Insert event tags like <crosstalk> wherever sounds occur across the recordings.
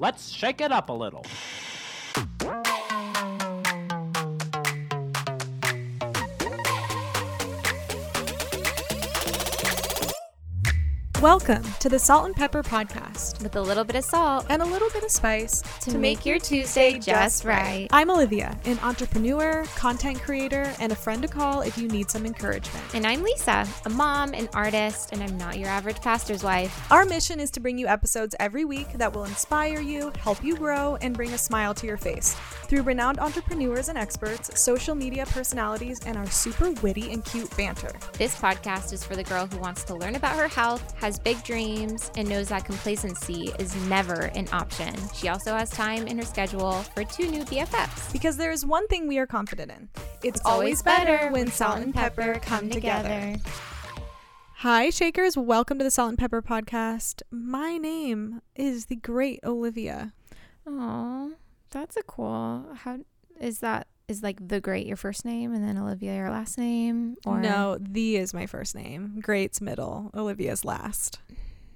Let's shake it up a little. Welcome to the Salt and Pepper Podcast with a little bit of salt and a little bit of spice to, make your Tuesday just right. I'm Olivia, an entrepreneur, content creator, and a friend to call if you need some encouragement. And I'm Lisa, a mom, an artist, and I'm not your average pastor's wife. Our mission is to bring you episodes every week that will inspire you, help you grow, and bring a smile to your face through renowned entrepreneurs and experts, social media personalities, and our super witty and cute banter. This podcast is for the girl who wants to learn about her health, has big dreams, and knows that complacency is never an option. She also has time in her schedule for two new BFFs. Because there is one thing we are confident in it's, It's always better when salt and pepper come together. Hi, Shakers. Welcome to the Salt and Pepper Podcast. My name is the great Olivia. Oh, that's a cool. How is that? Is like the great your first name and then Olivia your last name? Or No, the is my first name. Great's middle. Olivia's last.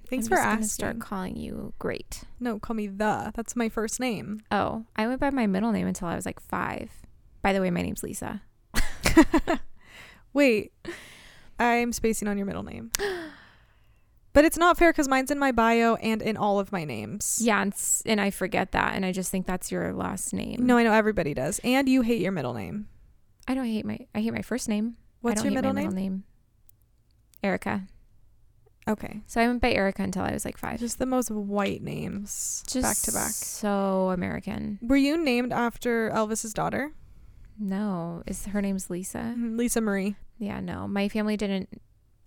Thanks I'm for asking. Start calling you great. No, call me the. That's my first name. Oh, I went by my middle name until I was like five. By the way, my name's Lisa. <laughs> Wait, I'm spacing on your middle name. <gasps> <gasps> <gasps> But it's not fair because mine's in my bio and in all of my names. Yeah, and, s- and I forget that, and I just think that's your last name. No, I know everybody does. And you hate your middle name. I don't hate my. I hate my first name. What's I don't your hate middle my name? Middle name. Erica. Okay. So I went by Erica until I was like five. Just the most white names Just back to back. So American. Were you named after Elvis's daughter? No, is her name's Lisa? Mhm, Lisa Marie. Yeah, no, my family didn't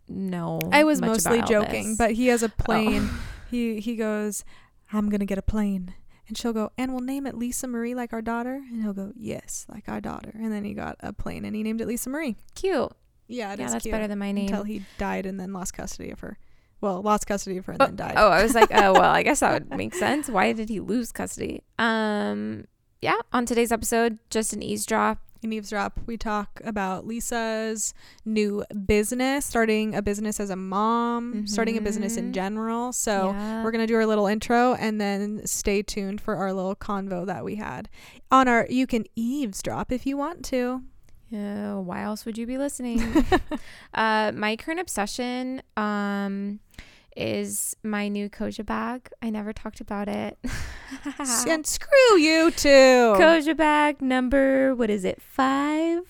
know. I was mostly joking, Elvis. but he has a plane. Oh. He he goes, I'm gonna get a plane. And she'll go, and we'll name it Lisa Marie like our daughter. And he'll go, yes, like our daughter. And then he got a plane and he named it Lisa Marie. cute. Yeah, it is yeah, that's better than my name. Until he died and then lost custody of her. Well, lost custody of her and Oh, then died. Oh, I was like, oh well, I guess that would <laughs> make sense. Why did he lose custody? Um, yeah. On today's episode, just an eavesdrop. In Eavesdrop, we talk about Lisa's new business, starting a business as a mom, starting a business in Mhm. general. So Yeah. we're gonna do our little intro and then stay tuned for our little convo that we had on our. You can eavesdrop if you want to. Yeah, why else would you be listening? <laughs> uh, my current obsession um is my new Koja bag. I never talked about it. and screw you too. Koja bag number what is it? Five.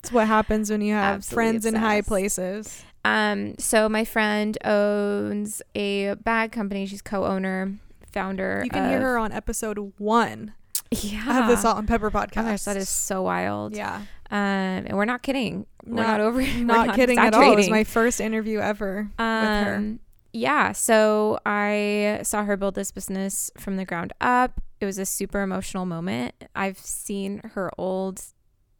It's what happens when you have Absolutely friends in high places. Um, so my friend owns a bag company. She's co-owner, founder. You can of, hear her on episode one Yeah. of the Salt and Pepper podcast. Oh gosh, that is so wild. yeah, Um, and we're not kidding. we're Not- not over. <laughs> we're not, kidding at all. It was my first interview ever with her. Um, yeah. So I saw her build this business from the ground up. It was a super emotional moment. I've seen her old,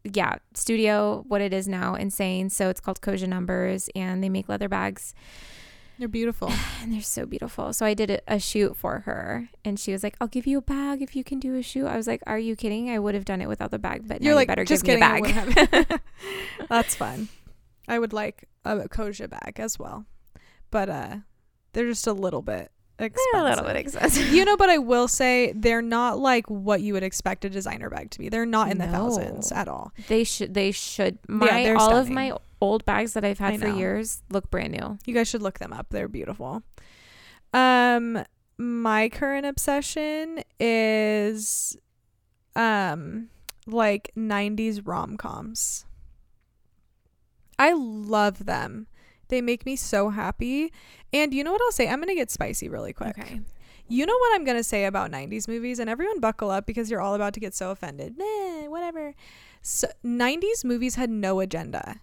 yeah, studio, what it is now, insane. So it's called Koja Numbers, and they make leather bags, You're beautiful. <sighs> and they're so beautiful. So I did a, a shoot for her, and she was like, "I'll give you a bag if you can do a shoot." I was like, "Are you kidding? I would have done it without the bag, but You're you like, better just give kidding. me a bag." <laughs> <laughs> That's fun. I would like a Koja bag as well, but uh, they're just a little bit expensive. a little bit expensive. you know, but I will <laughs> say they're not like what you would expect a designer bag to be. They're not in the No. thousands at all. They should. They should. My they're all of my old bags that I've had for years look brand new. You guys should look them up. They're beautiful. Um, my current obsession is, um, like '90s rom coms. I love them. They make me so happy. And you know what I'll say? I'm gonna get spicy really quick. You know what I'm gonna say about '90s movies, and everyone buckle up because you're all about to get so offended. Meh, whatever. So, '90s movies had no agenda.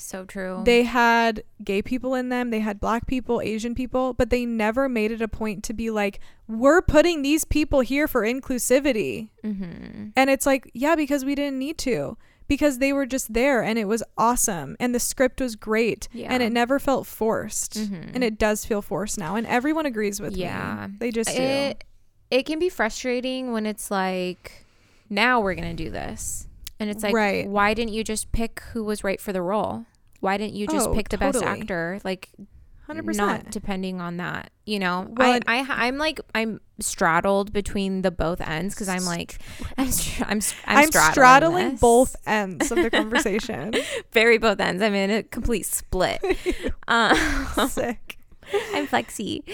So true. They had gay people in them, they had black people, Asian people, but they never made it a point to be like, we're putting these people here for inclusivity. mm-hmm. And it's like, yeah, because we didn't need to. Because they were just there and it was awesome and the script was great Yeah. and it never felt forced. Mhm. And it does feel forced now and everyone agrees with Yeah. me. They just do. it it can be frustrating when it's like, now we're gonna do this, and it's like, Right. why didn't you just pick who was right for the role? Why didn't you just Oh, pick the best actor? Like, hundred not depending on that. You know, Well, I, I, I'm like I'm straddled between the both ends because I'm like <laughs> I'm str- I'm, I'm, I'm straddling, this. both ends of the <laughs> conversation. very both ends. I'm in a complete split. <laughs> um, Sick. I'm flexy.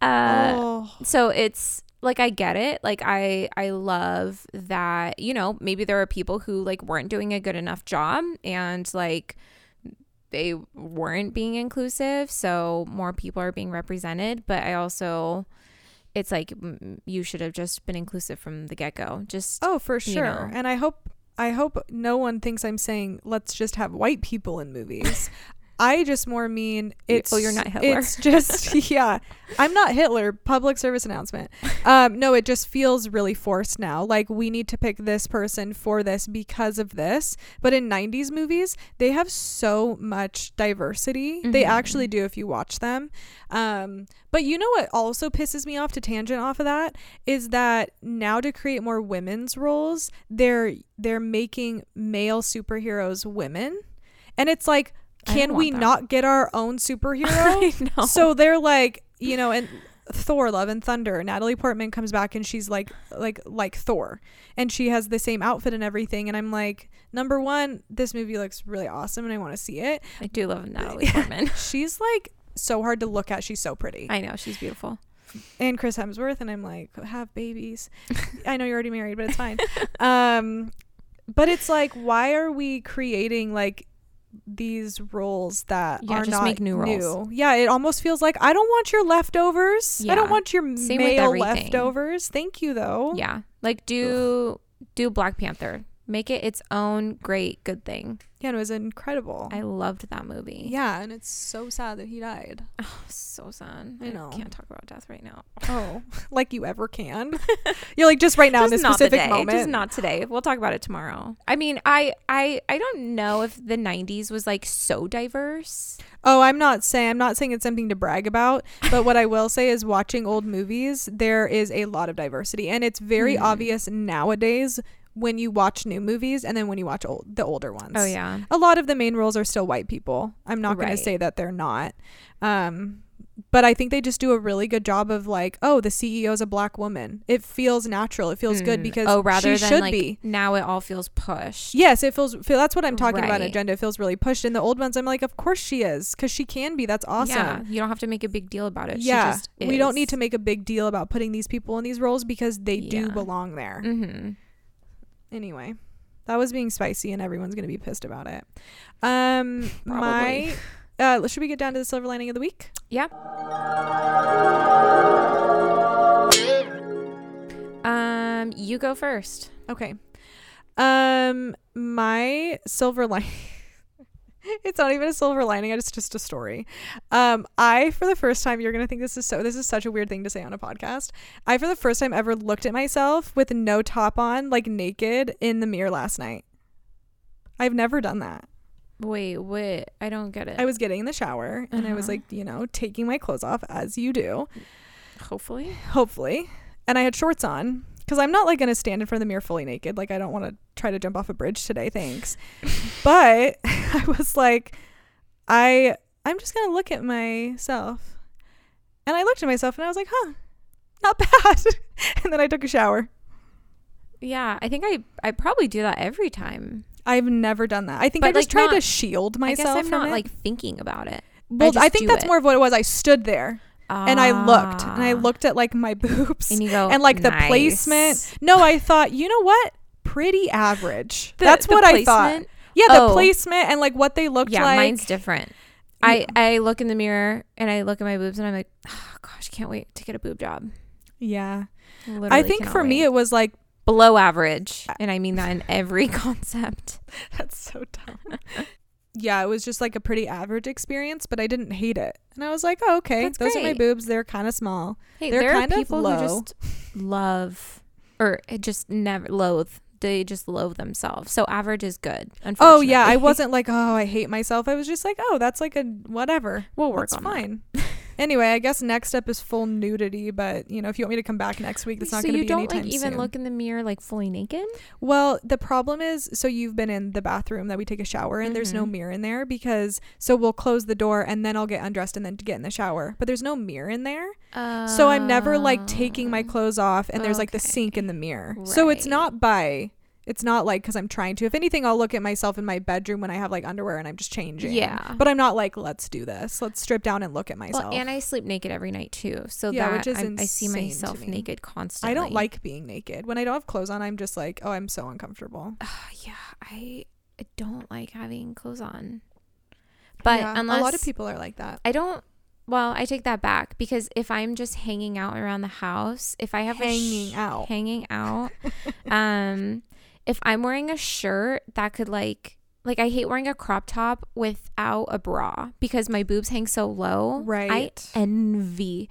Uh, oh, so it's like I get it. Like I I love that, you know, maybe there are people who like weren't doing a good enough job and like they weren't being inclusive, so more people are being represented, but I also it's like you should have just been inclusive from the get-go. Just oh, for you sure. know. And I hope I hope no one thinks I'm saying let's just have white people in movies. <laughs> I just more mean it's oh, you're not Hitler. It's just <laughs> <laughs> yeah. I'm not Hitler. Public service announcement. Um, no, it just feels really forced now. Like we need to pick this person for this because of this. But in 90s movies, they have so much diversity. They Mhm. actually do if you watch them. Um, but you know what also pisses me off to tangent off of that is that now to create more women's roles, they're they're making male superheroes women. And it's like can we not get our own superhero? <laughs> I know. So they're like, you know, and Thor, Love and Thunder. Natalie Portman comes back and she's like, like, like Thor, and she has the same outfit and everything. And I'm like, number one, this movie looks really awesome, and I want to see it. I do love Natalie <laughs> Portman. <laughs> She's like so hard to look at. She's so pretty. I know she's beautiful. and Chris Hemsworth, and I'm like, have babies. I know you're already married, but it's fine. Um, but it's like, why are we creating like these roles that Yeah, are just not make new roles. Yeah, it almost feels like I don't want your leftovers. Yeah. I don't want your Same male leftovers. Thank you though. Yeah. Like do do Black Panther. Make it its own great good thing. Yeah, it was incredible. I loved that movie. yeah, and it's so sad that he died. <sighs> Oh, so sad. I know. can't talk about death right now. <laughs> Oh, like you ever can. You're like just right now in <laughs> this specific today. moment. Just not today. We'll talk about it tomorrow. I mean, I I I don't know if the 90s was like so diverse. Oh, I'm not saying I'm not saying it's something to brag about, but what I will say is watching old movies, there is a lot of diversity, and it's very Mhm. obvious nowadays when you watch new movies and then when you watch old the older ones. Oh yeah. a lot of the main roles are still white people. I'm not going to say that they're not, um, but I think they just do a really good job of like, oh, the CEO is a black woman. It feels natural. It feels good Mm. because oh, rather she than should like be. now it all feels pushed. Yes, it feels. Feel, that's what I'm talking about. Agenda it feels really pushed. In the old ones, I'm like, of course she is, because she can be. That's awesome. Yeah, you don't have to make a big deal about it. She yeah, we don't need to make a big deal about putting these people in these roles because they do belong there. Mhm. Anyway, that was being spicy, and everyone's gonna be pissed about it. Um, <laughs> Probably. my. Uh, should we get down to the silver lining of the week? Yeah. Um, you go first. Okay. Um, my silver <laughs> lining. <laughs> it's not even a silver lining. It's just a story. Um, I for the first time, you're gonna think this is so. This is such a weird thing to say on a podcast. I for the first time ever looked at myself with no top on, like naked, in the mirror last night. I've never done that. Wait, wait. I don't get it. I was getting in the shower and I was Uh-huh. like, you know, taking my clothes off as you do, Hopefully. hopefully. And I had shorts on because I'm not like going to stand in front of the mirror fully naked. Like, I don't want to try to jump off a bridge today. Thanks. <laughs> but <laughs> I was like, I, I'm just going to look at myself. And I looked at myself and I was like, huh, not <laughs> bad. and then I took a shower. Yeah, I think I I probably do that every time. I've never done that. I think But, I just like, tried to not- shield I myself guess I'm from not it. like thinking about it. well, I, just think that's it. more of what it was. I stood there and I looked and I Ah. looked at like my <laughs> boobs and go and like the placement. No, I thought, you know what? Pretty average. The- That's the what I thought. Yeah, the Oh. placement and like what they looked Yeah, like. mine's different. I I look in the mirror and I look at my boobs and I'm like, oh gosh, can't wait to get a boob job. yeah. Literally I think for me it was like below average, and I mean that in every <laughs> concept. <laughs> that's so dumb. Yeah, it was just like a pretty average experience, but I didn't hate it. And I was like, oh, okay, That's those are my boobs. They're kind of small. Hey, They're there kind are of people low. who just love or eh, just never loathe. They just loathe themselves. So average is good. Oh yeah, I wasn't <laughs> like, oh, I hate myself. I was just like, oh, that's like a whatever. We'll work That's on that. <laughs> Anyway, I guess next up is full nudity, but you know, if you want me to come back next week, that's not so going to be you be don't anytime like even soon. look in the mirror like fully naked? Well, the problem is, so you've been in the bathroom that we take a shower in. There's no Mhm. mirror in there because so we'll close the door and then I'll get undressed and then get in the shower. But there's no mirror in there, so I'm never like taking my Oh. clothes off and there's like the sink in the mirror. So it's not by. It's not like because I'm trying to. If anything, I'll look at myself in my bedroom when I have like underwear and I'm just changing. Yeah. But I'm not like, let's do this. Let's strip down and look at myself. Well, and I sleep naked every night too, so Yeah, that which is I see myself naked constantly. I don't like being naked. When I don't have clothes on, I'm just like, oh, I'm so uncomfortable. yeah, I I don't like having clothes on. But Yeah, unless a lot of people are like that. I don't. Well, I take that back because if I'm just hanging out around the house, if I have Hanging a sh- out. hanging out, <laughs> um, if I'm wearing a shirt that could like like I hate wearing a crop top without a bra because my boobs hang so low. Right. I envy,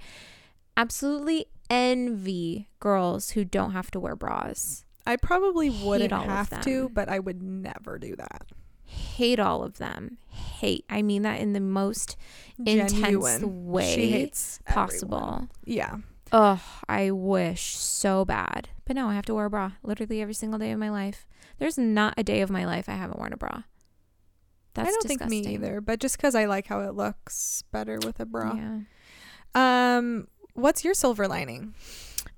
absolutely envy girls who don't have to wear bras. I probably wouldn't have to, but I would never do that. Hate all of them. Hate. I mean that in the most intense way she hates everyone. possible. Yeah. Oh, I wish so bad. But no, I have to wear a bra literally every single day of my life. There's not a day of my life I haven't worn a bra. That's I don't disgusting. think me either, but just because I like how it looks better with a bra. Yeah. Um, what's your silver lining?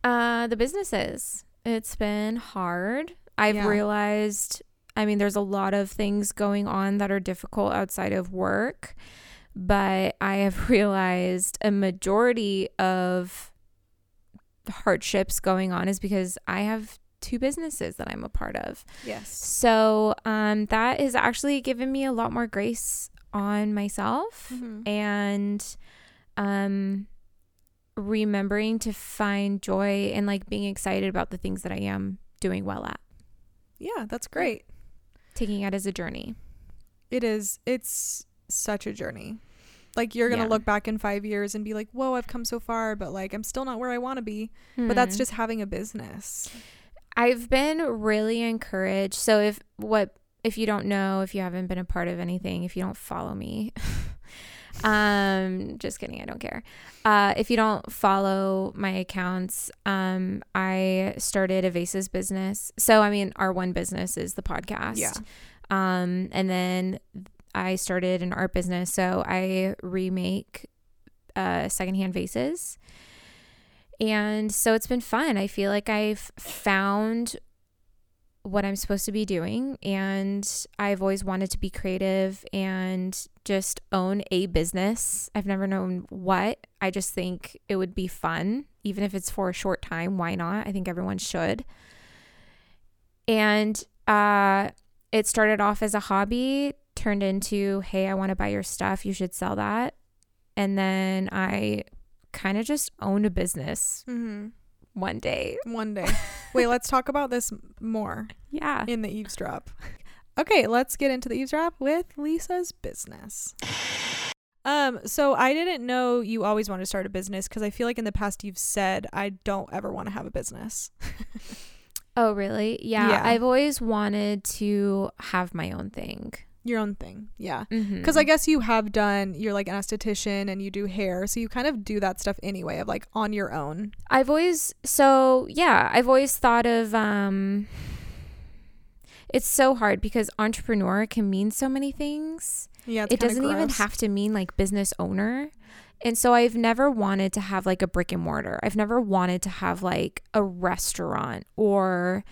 Uh, the businesses. It's been hard. I've Yeah. realized, I mean, there's a lot of things going on that are difficult outside of work, but I have <laughs> realized a majority of hardships going on is because I have two businesses that I'm a part of. Yes. So um, that has actually given me a lot more grace on myself Mhm. and um, remembering to find joy and like being excited about the things that I am doing well at, Yeah, that's great. taking it as a journey. It is. It's such a journey. Like you're gonna Yeah. look back in five years and be like, "Whoa, I've come so far," but like I'm still not where I want to be. But that's Hmm. just having a business. I've been really encouraged. So if what if you don't know, if you haven't been a part of anything, if you don't follow me, <laughs> um, just kidding, I don't care. Uh, if you don't follow my accounts, um, I started a Vases business. So I mean, our one business is the podcast. Yeah. Um, and then I started an art business. So I remake uh, secondhand vases. And so it's been fun. I feel like I've found what I'm supposed to be doing. And I've always wanted to be creative and just own a business. I've never known what. I just think it would be fun, even if it's for a short time. Why not? I think everyone should. And uh, it started off as a hobby, turned into, hey, I want to buy your stuff. You should sell that. And then I kind of just owned a business Mm-hmm. one day. One day. <laughs> Wait, let's talk about this more Yeah. in the eavesdrop. Okay, let's get into the eavesdrop with Lisa's business. Um, so I didn't know you always wanted to start a business because I feel like in the past you've said I don't ever want to have a business. Oh, really? Yeah. Yeah. I've always wanted to have my own thing. Your own thing, yeah. Because Because I guess you have done, you're like an esthetician and you do hair, so you kind of do that stuff anyway, of like on your own. I've always so yeah, I've always thought of um it's so hard because entrepreneur can mean so many things. Yeah, it's it doesn't even have to mean like business owner. And so I've never wanted to have like a brick and mortar. I've never wanted to have like a restaurant or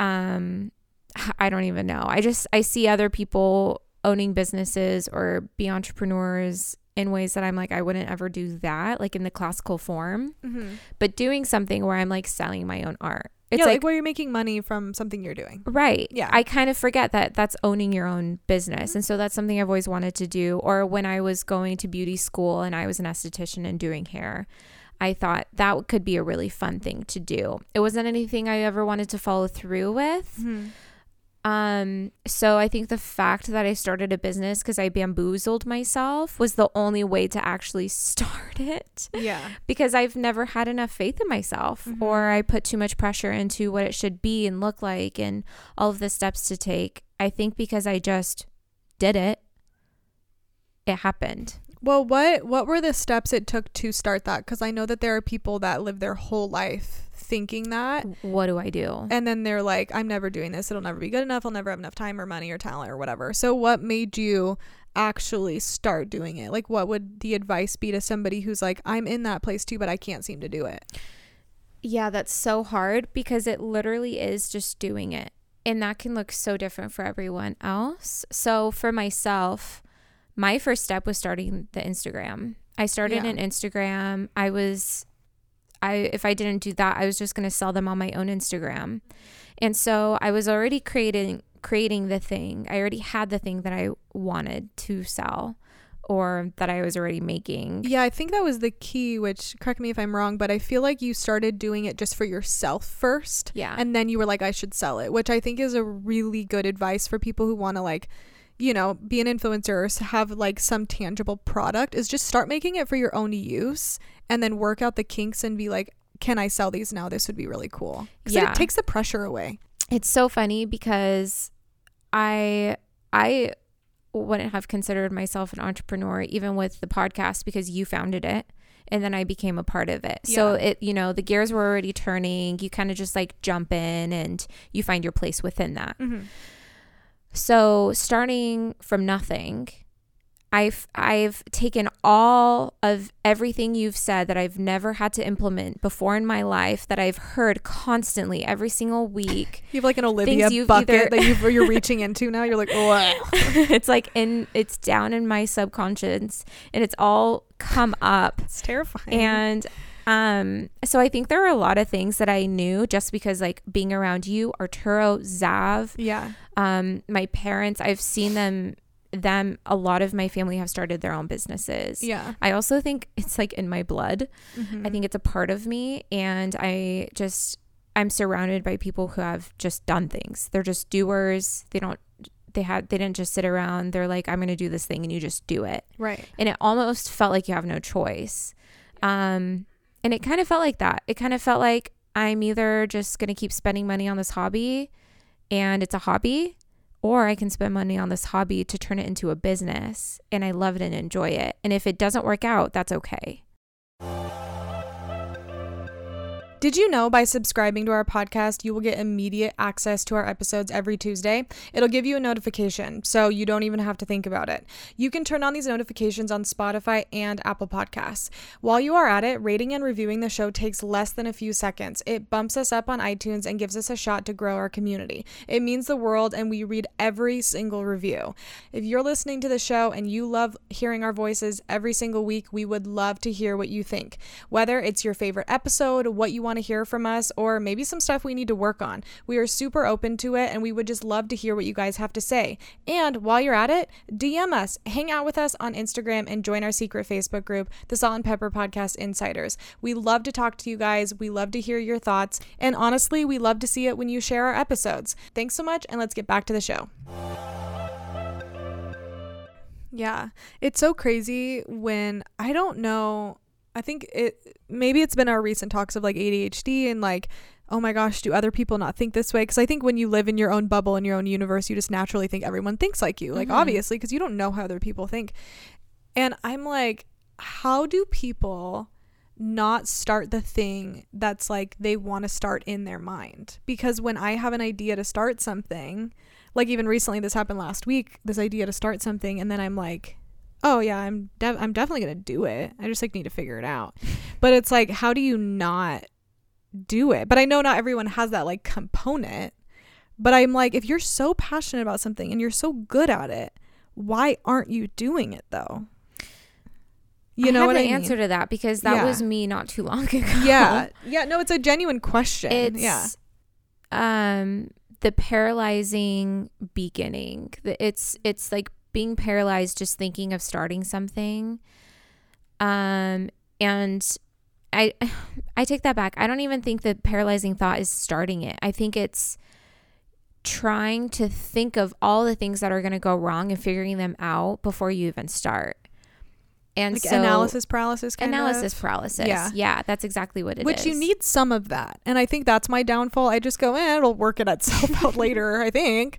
um <sighs> I don't even know. I just I see other people owning businesses or be entrepreneurs in ways that I'm like I wouldn't ever do that like in the classical form, Mhm. but doing something where I'm like selling my own art. It's yeah, like, like where you're making money from something you're doing. Right. Yeah. I kind of forget that that's owning your own business. And so that's something I've always wanted to do. Or when I was going to beauty school and I was an esthetician and doing hair, I thought that could be a really fun thing to do. It wasn't anything I ever wanted to follow through with. Um, so I think the fact that I started a business because I bamboozled myself was the only way to actually <laughs> start it Yeah. because I've never had enough faith in myself Mhm. or I put too much pressure into what it should be and look like and all of the steps to take. I think because I just did it, it happened. Well, what what were the steps it took to start that? Because I know that there are people that live their whole life thinking that, What do I do? and then they're like, "I'm never doing this. It'll never be good enough. I'll never have enough time or money or talent or whatever." So, what made you actually start doing it? Like, what would the advice be to somebody who's like, "I'm in that place too, but I can't seem to do it"? Yeah, that's so hard because it literally is just doing it. And that can look so different for everyone else. So for myself, my first step was starting the Instagram. I started Yeah. an Instagram. I was I if I didn't do that, I was just going to sell them on my own Instagram. And so I was already creating creating the thing. I already had the thing that I wanted to sell or that I was already making. Yeah, I think that was the key. Which correct me if I'm wrong, but I feel like you started doing it just for yourself first. Yeah. and then you were like i should sell it which i think is a really good advice for people who want to like you know be an influencer or have like some tangible product is just start making it for your own use and then work out the kinks and be like can i sell these now this would be really cool. Yeah. it takes the pressure away it's so funny because I I wouldn't have considered myself an entrepreneur even with the podcast because you founded it and then I became a part of it. So it you know, the gears were already turning. You kind of just like jump in and you find your place within that. Mm-hmm. So starting from nothing, I've I've taken all of everything you've said that I've never had to implement before in my life that I've heard constantly every single week. you have like an olivia bucket either- that you've, you're <laughs> reaching into now? You're like oh <laughs> it's like in it's down in my subconscious and it's all come up. It's terrifying. And um so i think there are a lot of things that i knew just because like being around you arturo zav yeah um my parents i've seen them them a lot of my family have started their own businesses yeah i also think it's like in my blood Mhm. I think it's a part of me and I just I'm surrounded by people who have just done things. They're just doers. They don't they had they didn't just sit around. They're like I'm going to do this thing and you just do it. right And it almost felt like you have no choice. Um and it kind of felt like that. It kind of felt like I'm either just going to keep spending money on this hobby and it's a hobby or I can spend money on this hobby to turn it into a business and I love it and enjoy it. And if it doesn't work out, that's okay. Did you know by subscribing to our podcast, you will get immediate access to our episodes every Tuesday? It'll give you a notification, so you don't even have to think about it. You can turn on these notifications on Spotify and Apple Podcasts. While you are at it, rating and reviewing the show takes less than a few seconds. It bumps us up on iTunes and gives us a shot to grow our community. It means the world, and we read every single review. If you're listening to the show and you love hearing our voices every single week, we would love to hear what you think. Whether it's your favorite episode, what you want to hear from us, or maybe some stuff we need to work on. We are super open to it and we would just love to hear what you guys have to say. And while you're at it, DM us, hang out with us on Instagram, and join our secret Facebook group, the Salt and Pepper Podcast Insiders. We love to talk to you guys. We love to hear your thoughts. And honestly, we love to see it when you share our episodes. Thanks so much, and let's get back to the show. Yeah, it's so crazy when I don't know. I think it maybe it's been our recent talks of like ADHD and like, oh my gosh, do other people not think this way? Because I think when you live in your own bubble in your own universe, you just naturally think everyone thinks like you, like Mhm. obviously, because you don't know how other people think. And I'm like, how do people not start the thing that's like they want to start in their mind? Because when I have an idea to start something, like even recently this happened last week, this idea to start something and then I'm like, "Oh yeah, I'm de- I'm definitely going to do it. I just like need to figure it out." But it's like how do you not do it? But I know not everyone has that like component. But I'm like if you're so passionate about something and you're so good at it, why aren't you doing it though? You I know have what the I mean? answer to that because that Yeah. was me not too long <laughs> ago. Yeah. Yeah, no, it's a genuine question. it's yeah. um the paralyzing beginning. The- It's it's like being paralyzed just thinking of starting something. Um and I <sighs> I take that back. I don't even think the paralyzing thought is starting it. I think it's trying to think of all the things that are going to go wrong and figuring them out before you even start. And like so analysis paralysis kind analysis of. paralysis. Yeah. Yeah. that's exactly what it is. Which you need some of that. And I think that's my downfall. I just go, eh, it'll work it itself out <laughs> later, I think.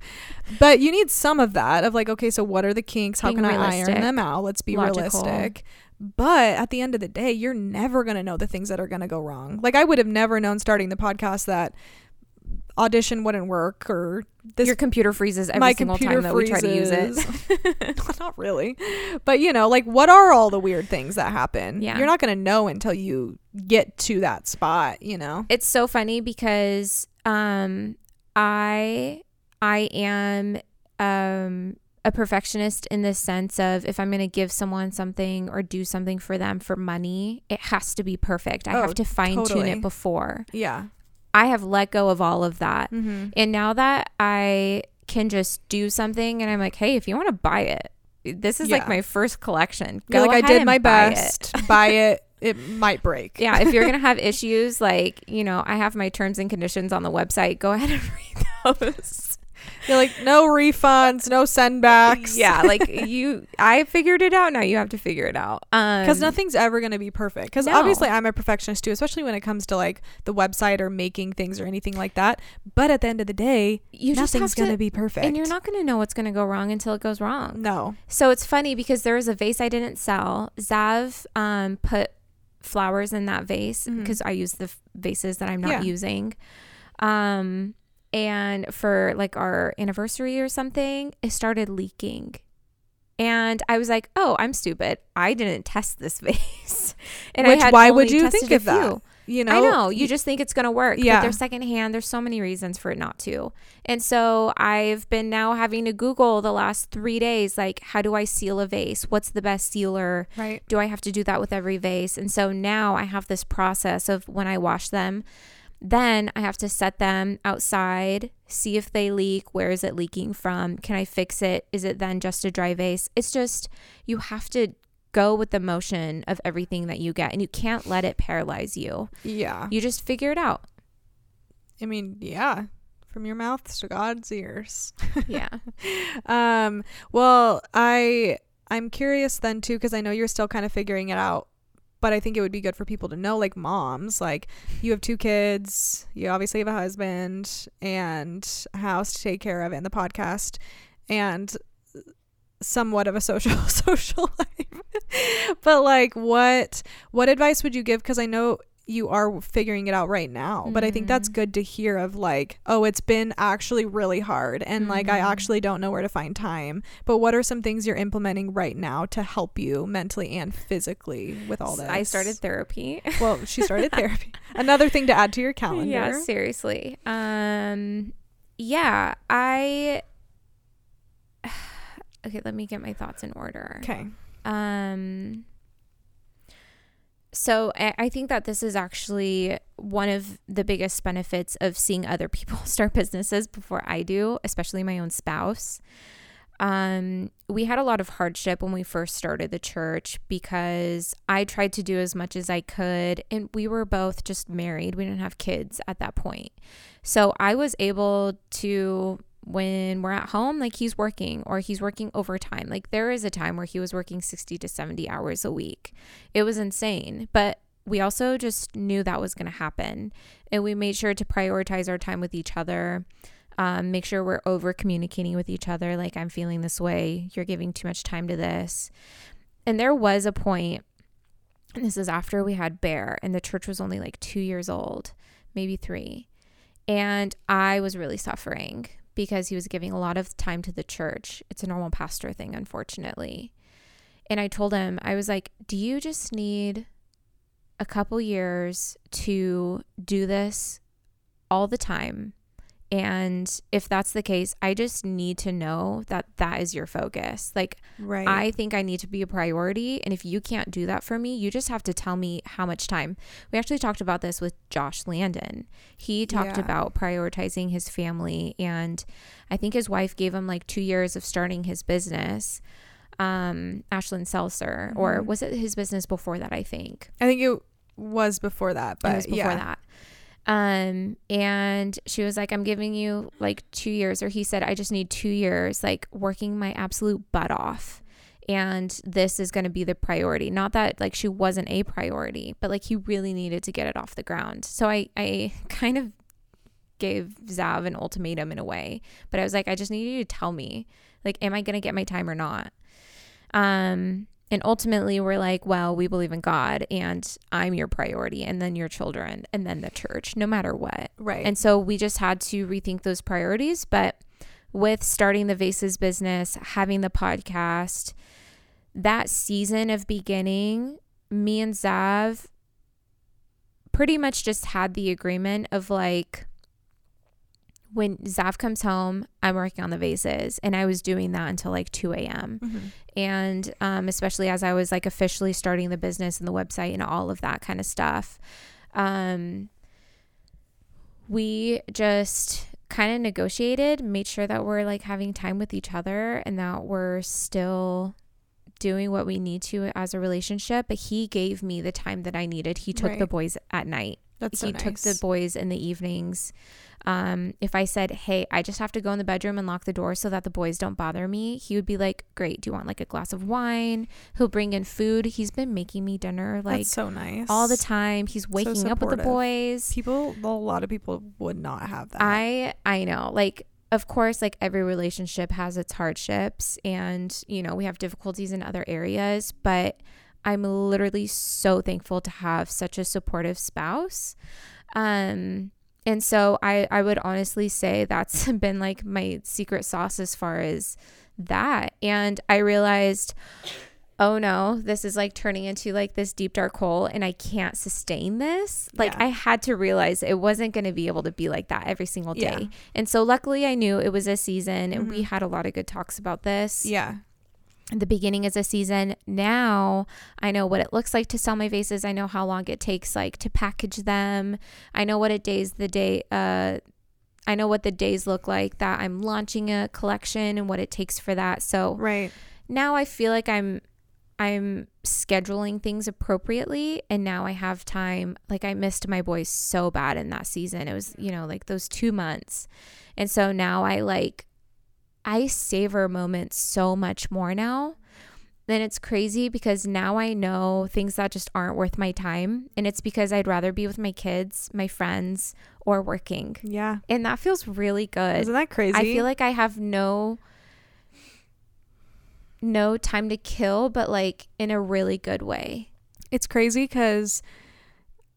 But you need some of that of like, okay, so what are the kinks? How Being can I iron them out? Let's be logical. realistic. But at the end of the day, you're never going to know the things that are going to go wrong. Like I would have never known starting the podcast that audition wouldn't work or this Your computer freezes every single time that we try to use it. <laughs> <laughs> not really but you know like what are all the weird things that happen Yeah. you're not going to know until you get to that spot you know it's so funny because um I I am um a perfectionist in the sense of if I'm going to give someone something or do something for them for money, it has to be perfect. I Oh, have to fine tune totally. it before. yeah I have let go of all of that. mm-hmm. And now that I can just do something and I'm like, hey, if you want to buy it, this is Yeah. like my first collection. Go like i did my buy it." best buy it it might break Yeah, if you're gonna <laughs> have issues, like you know, I have my terms and conditions on the website. Go ahead and <laughs> read those. You're like no refunds no sendbacks yeah, <laughs> like you, I figured it out. Now you have to figure it out. Um, because nothing's ever going to be perfect because No. obviously i'm a perfectionist too especially when it comes to like the website or making things or anything like that but at the end of the day you nothing's going to to, be perfect and you're not gonna know what's gonna go wrong until it goes wrong. no So it's funny because there was a vase I didn't sell. Zav um, put flowers in that vase because I use the f- vases that I'm not Yeah. using. Um, and for like our anniversary or something, it started leaking. And I was like, "Oh, I'm stupid. I didn't test this <laughs> vase." and Which, I had why would you think of that? you know I know. You just think it's going to work. Yeah. But they're secondhand. There's so many reasons for it not to. And so I've been now having to Google the last three days, like, how do I seal a vase? What's the best sealer? right Do I have to do that with every vase? And so now I have this process of when I wash them, then I have to set them outside, see if they leak. Where is it leaking from? Can I fix it? Is it then just a dry vase? It's just, you have to go with the motion of everything that you get and you can't let it paralyze you. yeah You just figure it out. I mean, yeah, from your mouth to God's ears. <laughs> Yeah. um, well, I I'm curious then too because I know you're still kind of figuring it out, but I think it would be good for people to know, like moms, like you have two kids, you obviously have a husband and a house to take care of, and the podcast, and somewhat of a social <laughs> social life. but like, what what advice would you give? Because I know you are figuring it out right now but i think that's Mhm. good to hear of like oh it's been actually really hard and like i Mhm. actually don't know where to find time but what are some things you're implementing right now to help you mentally and physically with all this I started therapy. <laughs> well she started therapy another thing to add to your <laughs> calendar Yeah, seriously. Um yeah, I <sighs> Okay, let me get my thoughts in order. okay Um so I think that this is actually one of the biggest benefits of seeing other people <laughs> start businesses before I do, especially my own spouse. Um, we had a lot of hardship when we first started the church because I tried to do as much as I could, and we were both just married. We didn't have kids at that point. So I was able to, when we're at home, like he's working or he's working overtime. Like there is a time where he was working 60 to 70 hours a week. It was insane. But we also just knew that was going to happen. And we made sure to prioritize our time with each other. Um, make sure we're over communicating with each other. Like, I'm feeling this way. You're giving too much time to this. And there was a point, and this is after we had Bear, and the church was only like two years old, maybe three. And I was really suffering because he was giving a lot of time to the church. It's a normal pastor thing, unfortunately. And I told him, I was like, Do you just need a couple years to do this all the time? And if that's the case, I just need to know that that is your focus. Like, right I think I need to be a priority. And if you can't do that for me, you just have to tell me how much time. We actually talked about this with Josh Landon. He talked Yeah. about prioritizing his family. And I think his wife gave him like two years of starting his business, um, Ashlyn Seltzer. Or Mhm. was it his business before that? I think i think it was before that but it was before yeah that. Um, and she was like, I'm giving you like two years, or he said, I just need two years, like working my absolute butt off. and this is going to be the priority. Not that like she wasn't a priority, but like he really needed to get it off the ground. So I I <laughs> kind of gave Zav an ultimatum in a way, but I was like I just need you to tell me like am I going to get my time or not? Um and ultimately we're like, well, we believe in God and I'm your priority and then your children and then the church no matter what. Right. And so we just had to rethink those priorities, but with starting the Vases business, having the podcast, that season of beginning, me and Zav pretty much just had the agreement of like, when Zav comes home, I'm working on the vases, and I was doing that until like 2 a.m. Mm-hmm. And um, especially as I was like officially starting the business and the website and all of that kind of stuff, um, we just kind of negotiated, made sure that we're like having time with each other and that we're still doing what we need to as a relationship. But he gave me the time that I needed. He took Right. the boys at night. That's he so took the boys in the evenings. Um, if I said, "Hey, I just have to go in the bedroom and lock the door so that the boys don't bother me," he would be like, "Great. Do you want like a glass of wine?" He'll bring in food. He's been making me dinner like That's so nice. all the time. He's waking up with the boys. People, a lot of people would not have that. I I know. Like of course like every relationship has its hardships and you know, we have difficulties in other areas, but I'm literally so thankful to have such a supportive spouse. Um and so I I would honestly say that's <laughs> been like my secret sauce as far as that. And I realized oh no, this is like turning into like this deep dark hole and I can't sustain this. Like Yeah. I had to realize it wasn't going to be able to be like that every single day. Yeah. And so luckily I knew it was a season and we Mhm. had a lot of good talks about this. yeah. The beginning is a season. Now I know what it looks like to sell my vases. I know how long it takes like to package them. I know what it days the day uh I know what the days look like that I'm launching a collection and what it takes for that. So Right. now I feel like I'm I'm scheduling things appropriately and now I have time like I missed my boys so bad in that season. It was, you know, like those 2 months. And so now I like I savor moments so much more now. Then it's crazy because now I know things that just aren't worth my time and it's because I'd rather be with my kids, my friends or working. Yeah. And that feels really good. Isn't that crazy? I feel like I have no no time to kill, but like in a really good way. it's crazy because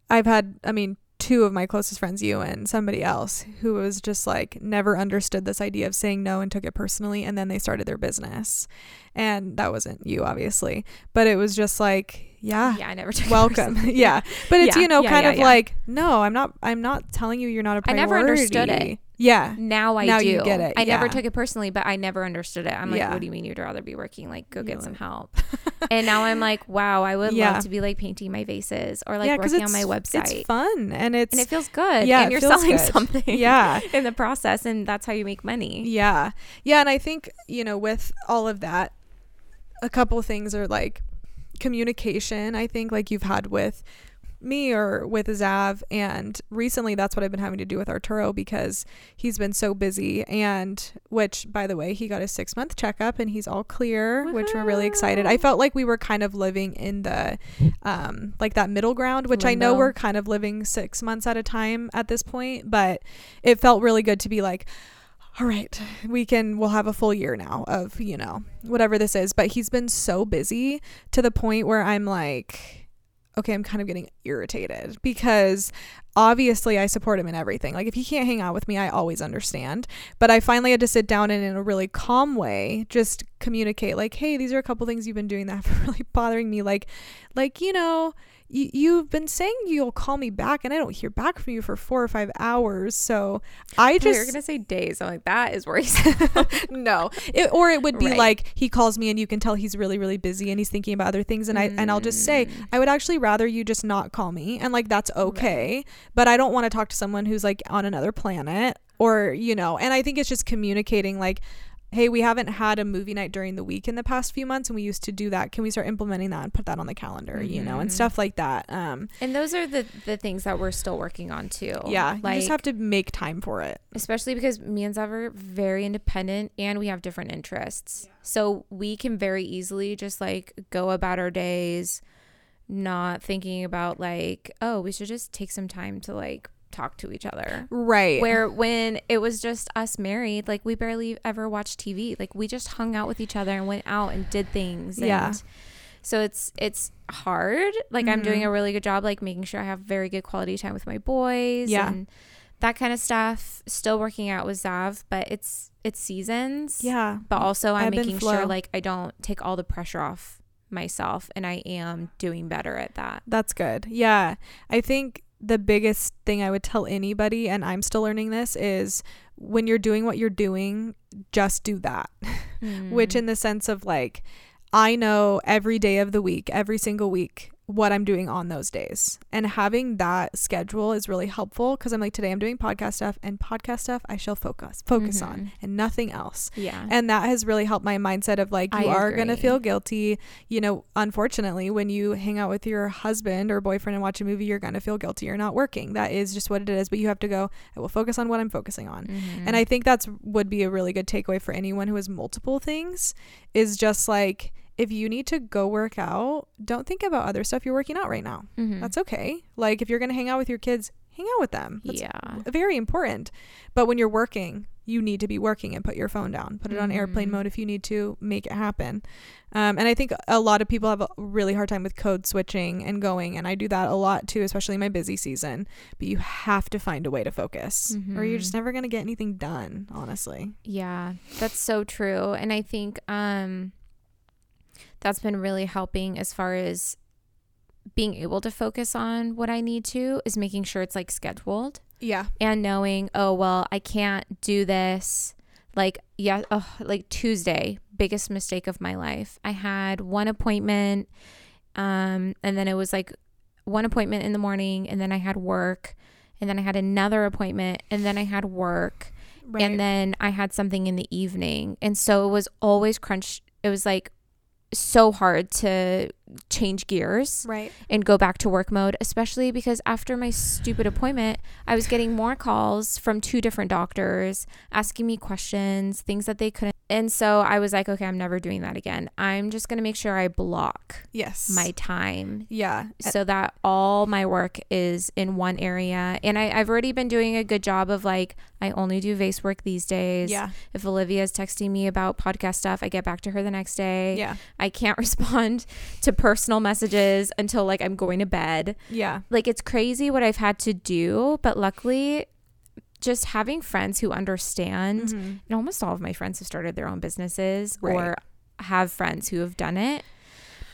I've had, I mean, two of my closest friends, you and somebody else, who was just like never understood this idea of saying no and took it personally. And then they started their business. And that wasn't you, obviously. But it was just like, yeah. Yeah, I never took <laughs> Welcome. <laughs> yeah. But it's, Yeah, you know, yeah, kind yeah, of like, no, I'm not, I'm not telling you you're not a priority. I never understood it. Yeah. Now I Now do. you get it, I never took it personally, but I never understood it. I'm like, Yeah. what do you mean you'd rather be working? Like, go get some help. <laughs> and now I'm like, wow, I would Yeah. love to be like painting my vases or like yeah, working on my website. It's fun and it's, and it feels good. Yeah, and you're selling good. <laughs> something. yeah. in the process, and that's how you make money. Yeah. Yeah. And I think, you know, with all of that, a couple of things are like communication, I think, like you've had with me or with Zav. And recently, that's what I've been having to do with Arturo because he's been so busy. And which, by the way, he got his six month checkup and he's all clear, which we're really excited. I felt like we were kind of living in the, um, like that middle ground, which I know we're kind of living six months at a time at this point, but it felt really good to be like, all right, we can, we'll have a full year now of, you know, whatever this is. But he's been so busy to the point where I'm like, okay, I'm kind of getting irritated because obviously I support him in everything. Like if he can't hang out with me, I always understand. But I finally had to sit down and in a really calm way just communicate like, hey, these are a couple things you've been doing that have <laughs> really bothering me. Like, like, you know, you, you've been saying you'll call me back and I don't hear back from you for four or five hours. So I Just, you're gonna say days. I'm like, that is worrisome. <laughs> no it, or it would be Right. like he calls me and you can tell he's really really busy and he's thinking about other things and i and i'll just say Mm. i would actually rather you just not call me and like that's okay but i don't want to talk to someone who's like on another planet or you know and i think it's just communicating like hey, we haven't had a movie night during the week in the past few months and we used to do that. Can we start implementing that and put that on the calendar, you know, and Mhm. stuff like that. Um And those are the the things that we're still working on too. yeah, like you just have to make time for it. especially because me and Zav are very independent and we have different interests. So we can very easily just like go about our days not thinking about like, oh, we should just take some time to like talk to each other. Right. Where when it was just us married, like we barely ever watched TV. Like we just hung out with each other and went out and did things. And Yeah. So it's it's hard. Like I'm doing a mm-hmm. really good job like making sure I have very good quality time with my boys Yeah. and that kind of stuff. Still working out with Zav, but it's it's seasons. yeah. But also I'm and making sure like I don't take all the pressure off myself and I am doing better at that. That's good. Yeah. I think the biggest thing I would tell anybody, and I'm still learning this, is when you're doing what you're doing, just do that. <laughs> Which, Mm. in the sense of like, I know every day of the week, every single week, what I'm doing on those days. And having that schedule is really helpful because I'm like, today I'm doing podcast stuff, and podcast stuff I shall focus, focus on, Mhm. and nothing else. yeah. And that has really helped my mindset of like, I you are going to feel guilty. You know, unfortunately, when you hang out with your husband or boyfriend and watch a movie, you're going to feel guilty. You're not working. That is just what it is. But you have to go, I will focus on what I'm focusing on. Mhm. And I think that's would be a really good takeaway for anyone who has multiple things is just like, if you need to go work out, don't think about other stuff you're working out right now. Mhm. That's okay. Like if you're going to hang out with your kids, hang out with them. That's yeah. very important. But when you're working, you need to be working and put your phone down. Put it on airplane Mhm. mode if you need to make it happen. Um, and I think a lot of people have a really hard time with code switching and going. And I do that a lot too, especially in my busy season. But you have to find a way to focus or you're just Mhm. never going to get anything done, honestly. Yeah, that's so true. And I think um that's been really helping as far as being able to focus on what I need to is making sure it's like scheduled Yeah. and knowing, oh well, I can't do this like yeah, oh, like Tuesday, biggest mistake of my life. I had one appointment um and then it was like one appointment in the morning and then I had work and then I had another appointment and then I had work Right. and then I had something in the evening. And so it was always crunch. It was like so hard to change gears right. and go back to work mode, especially because after my stupid appointment, I was getting more calls from two different doctors asking me questions, things that they couldn't. And so I was like, okay, I'm never doing that again. I'm just going to make sure I block Yes. my time yeah. so that all my work is in one area. And I, I've already been doing a good job of like, I only do vase work these days. Yeah. If olivia is texting me about podcast stuff, I get back to her the next day. Yeah. I can't <laughs> respond to personal messages until like I'm going to bed. Yeah. Like it's crazy what I've had to do, but luckily just having friends who understand Mhm. and almost all of my friends have started their own businesses Right. or have friends who have done it.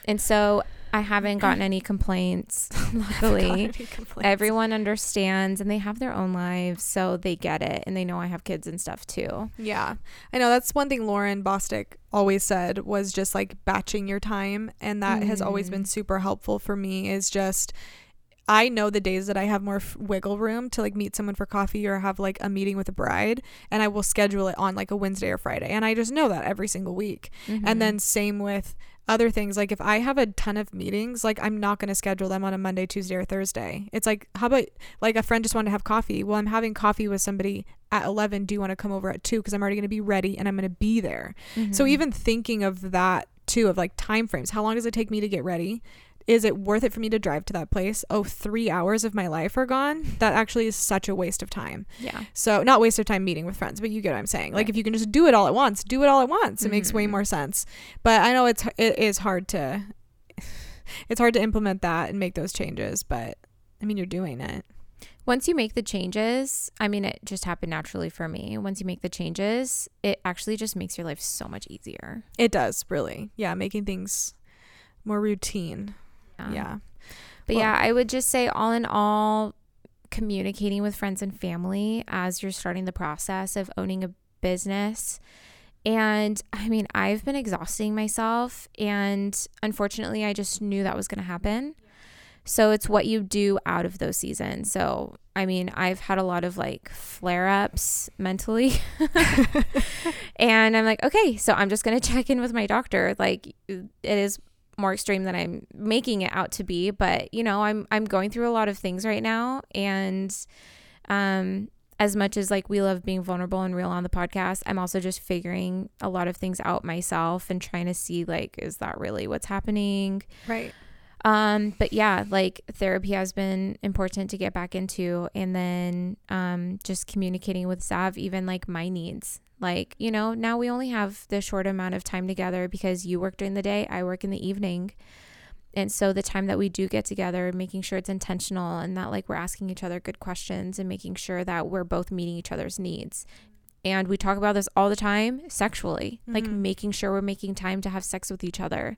And so I haven't gotten any complaints, <laughs> <laughs> luckily. Any complaints. Everyone understands and they have their own lives, so they get it and they know I have kids and stuff too. Yeah. I know that's one thing Lauren Bostick always said was just like batching your time and that has always been Mhm. super helpful for me is just I know the days that I have more f- wiggle room to like meet someone for coffee or have like a meeting with a bride and I will schedule it on like a Wednesday or Friday and I just know that every single week. Mm-hmm. And then same with other things like if I have a ton of meetings, like I'm not going to schedule them on a Monday, Tuesday or Thursday. It's like how about like a friend just wanted to have coffee. Well, I'm having coffee with somebody at 11. Do you want to come over at 2 because I'm already going to be ready and I'm going to be there. So Mhm. even thinking of that too of like time frames, how long does it take me to get ready? Is it worth it for me to drive to that place? Oh, three hours of my life are gone. That actually is such a waste of time. yeah. So not waste of time meeting with friends, but you get what I'm saying. Like Right. if you can just do it all at once, do it all at once. It makes way Mhm. more sense. But I know it's it is hard to <laughs> it's hard to implement that and make those changes, but I mean you're doing it. Once you make the changes, I mean, it just happened naturally for me. Once you make the changes, it actually just makes your life so much easier. It does, really. Yeah, making things more routine. Um, yeah. But Well- yeah, I would just say, all in all, communicating with friends and family as you're starting the process of owning a business. And I mean, I've been exhausting myself, and unfortunately, I just knew that was going to happen. So it's what you do out of those seasons. So I mean, I've had a lot of like flare ups mentally. <laughs> <laughs> and I'm like, okay, so I'm just going to check in with my doctor. Like, it is more extreme than I'm making it out to be, but you know, I'm I'm going through a lot of things right now and um as much as like we love being vulnerable and real on the podcast, I'm also just figuring a lot of things out myself and trying to see like is that really what's happening? Right. Um, but yeah, like therapy has been important to get back into and then um just communicating with Sav even like my needs. Like, you know, now we only have the short amount of time together because you work during the day, I work in the evening. And so the time that we do get together, making sure it's intentional and that like we're asking each other good questions and making sure that we're both meeting each other's needs. And we talk about this all the time sexually, like Mhm. making sure we're making time to have sex with each other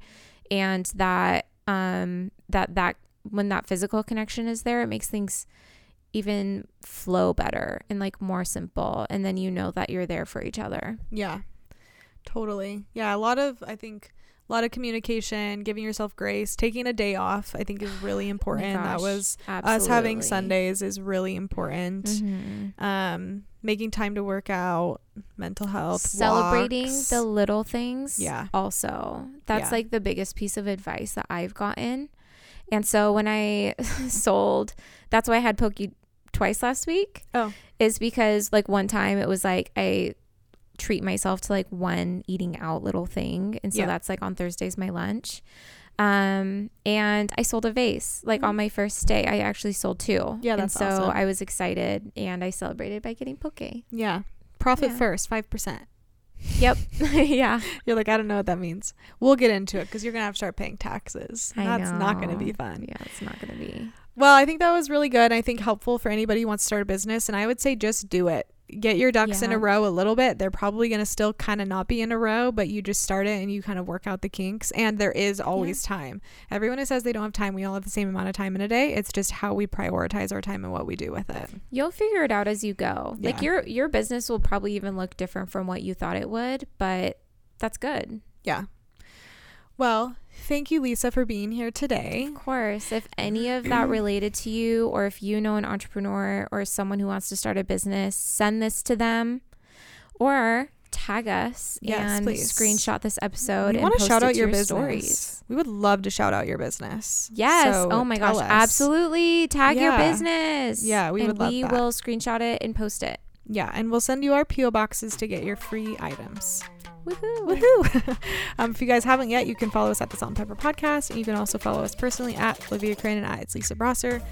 and that um that that when that physical connection is there, it makes things even flow better and like more simple and then you know that you're there for each other. Yeah. Totally. Yeah, a lot of I think a lot of communication, giving yourself grace, taking a day off, I think is really <sighs> important. that Oh gosh, was us having. Sundays is really important. Mhm. Um making time to work out, mental health, celebrating walks. the little things Yeah. also that's Yeah. like the biggest piece of advice that i've gotten and so when i <laughs> sold that's why i had poke twice last week Oh. is because like one time it was like i treat myself to like one eating out little thing and so Yeah. that's like on thursdays my lunch um and i sold a vase like on my first day i actually sold two Mm-hmm. Yeah, that's and so awesome. i was excited and i celebrated by getting poke Yeah. Profit Yeah. first, 5%. yep <laughs> yeah You're like, I don't know what that means. We'll get into it because you're going to have to start paying taxes. I That's not going to be fun. Yeah, it's not going to be. Well, I think that was really good. I think helpful for anybody who wants to start a business. And I would say just do it. Get your ducks in a row a little bit. They're probably going to still kind of not be in a row, but you just start it and you kind of work out the kinks. And there is always time. Everyone who says they don't have time, we all have the same amount of time in a day. It's just how we prioritize our time and what we do with it. You'll figure it out as you go. Like your your business will probably even look different from what you thought it would, but that's good. Yeah. Well, thank you, Lisa, for being here today. Of course, if any of that <clears throat> related to you or if you know an entrepreneur or someone who wants to start a business, send this to them or tag us Yes, and please. screenshot this episode we want to shout out your, your business. stories. We would love to shout out your business. Yes. So oh my gosh. us. Absolutely. Tag your business. Yeah, we and would love we that. will screenshot it and post it. Yeah, and we'll send you our PO boxes to get your free items. Woohoo. Woohoo! <laughs> <laughs> um, if you guys haven't yet, you can follow us at the Salt and Pepper Podcast, and you can also follow us personally at Olivia Crane and at It's Lisa Brosser.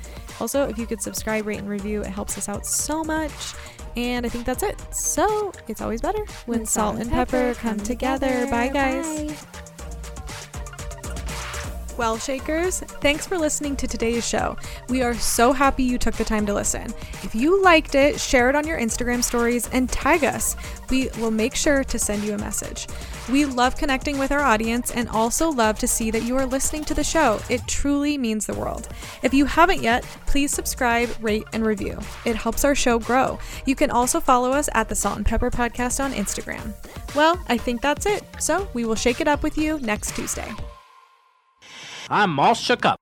Also, if you could subscribe, rate, and review, it helps us out so much. And I think that's it. So it's always better when, salt and pepper come together. Bye, guys. Bye. Well, Shakers, thanks for listening to today's show. We are so happy you took the time to listen. If you liked it, share it on your Instagram stories and tag us. We will make sure to send you a message. We love connecting with our audience and also love to see that you are listening to the show. It truly means the world. If you haven't yet, please subscribe, rate, and review. It helps our show grow. You can also follow us at the Salt and Pepper Podcast on Instagram. Well, I think that's it. So we will shake it up with you next Tuesday. I'm all shook up.